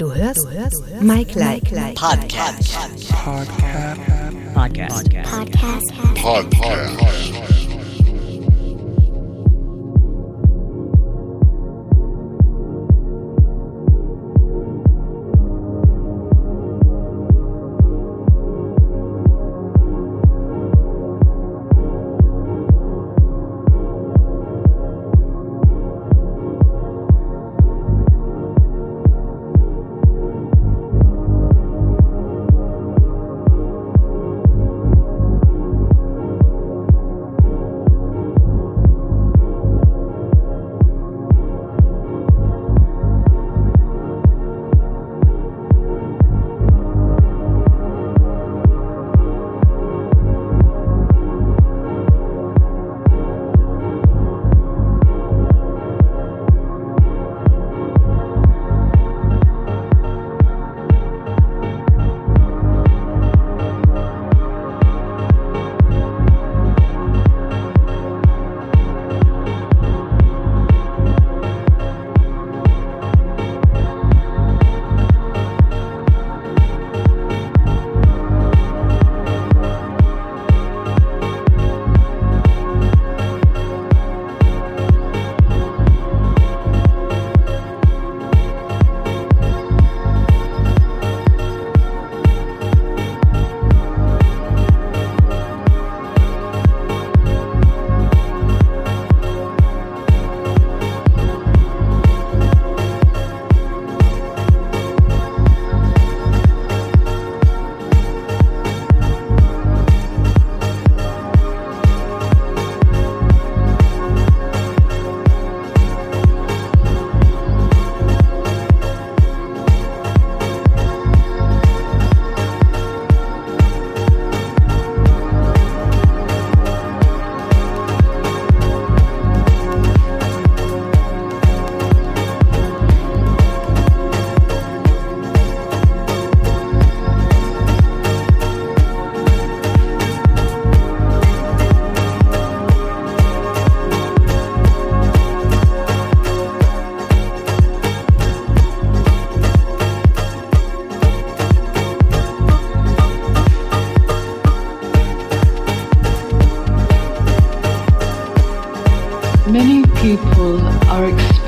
Du hörst, du hörst Mike Like. like. Podcast. Podcast. Podcast. Podcast. Podcast. Many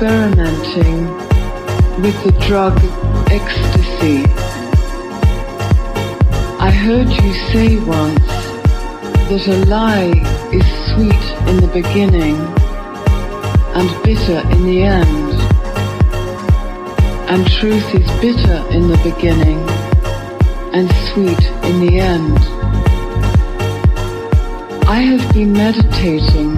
experimenting with the drug ecstasy. I heard you say once that a lie is sweet in the beginning and bitter in the end. And truth is bitter in the beginning and sweet in the end. I have been meditating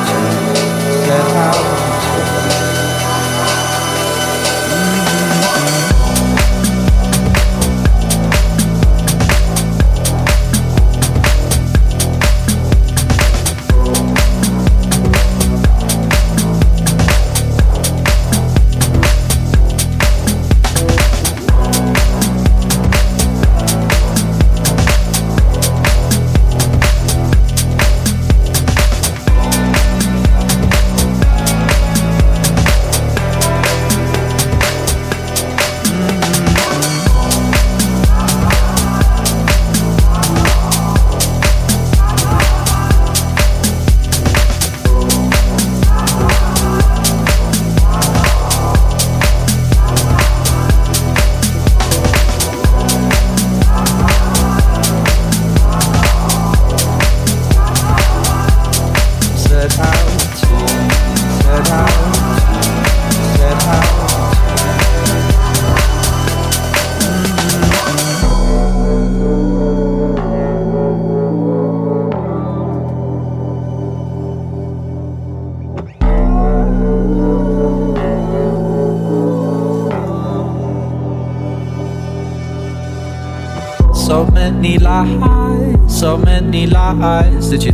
that house.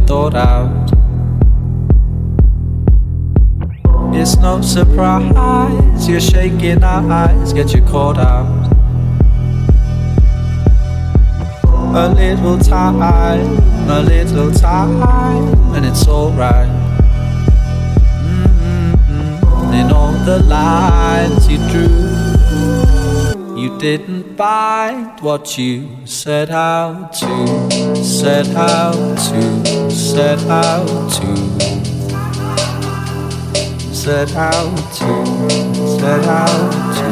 Thought out. It's no surprise you're shaking our eyes get you caught out. A little time, a little time, and it's alright. Mm-hmm. In all the lines you drew. You didn't find what you set out to, set out to, set out to, set out to, set out to,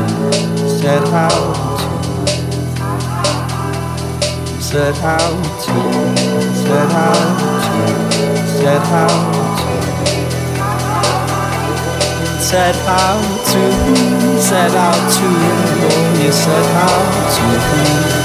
set out to, set out to, set out to, set out to set out to, set out to, oh, set out to.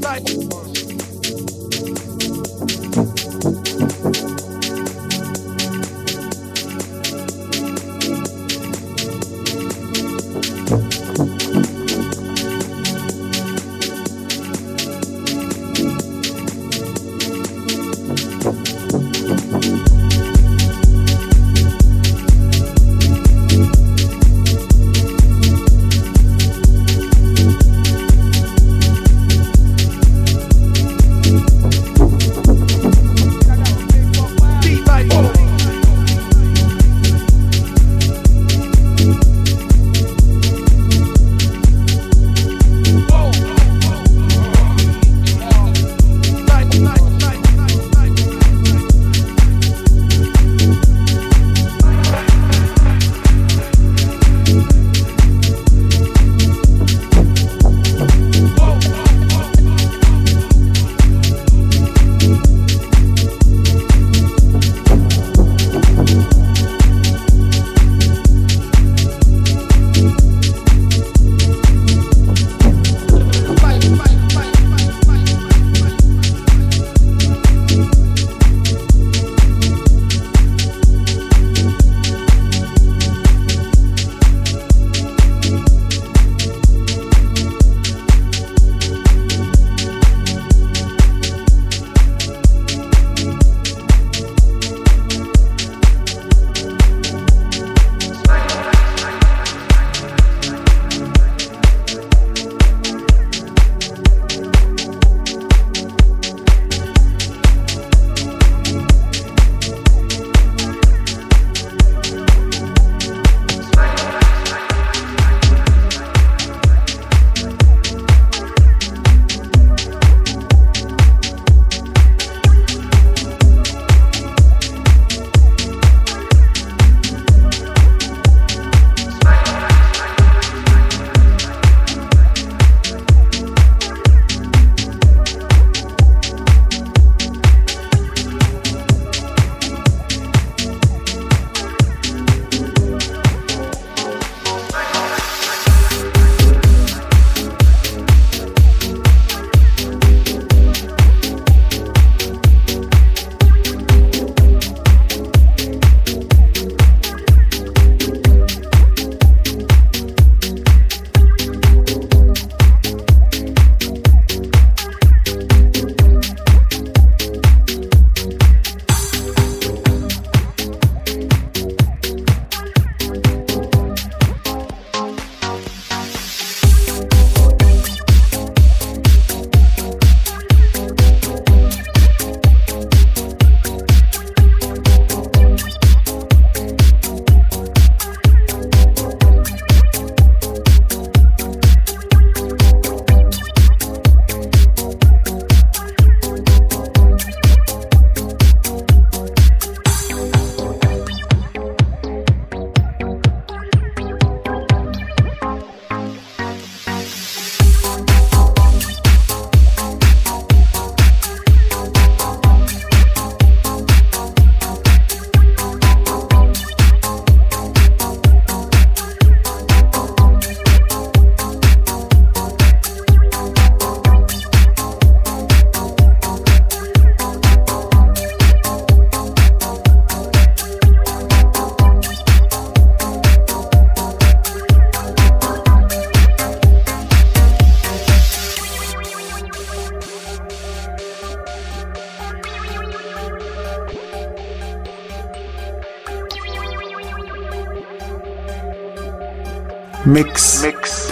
Like.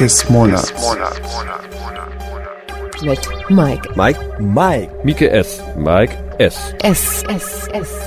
Des Monats. Mit Mike. Mike. Mike. Mike S. Mike S. S. S. S. S. S.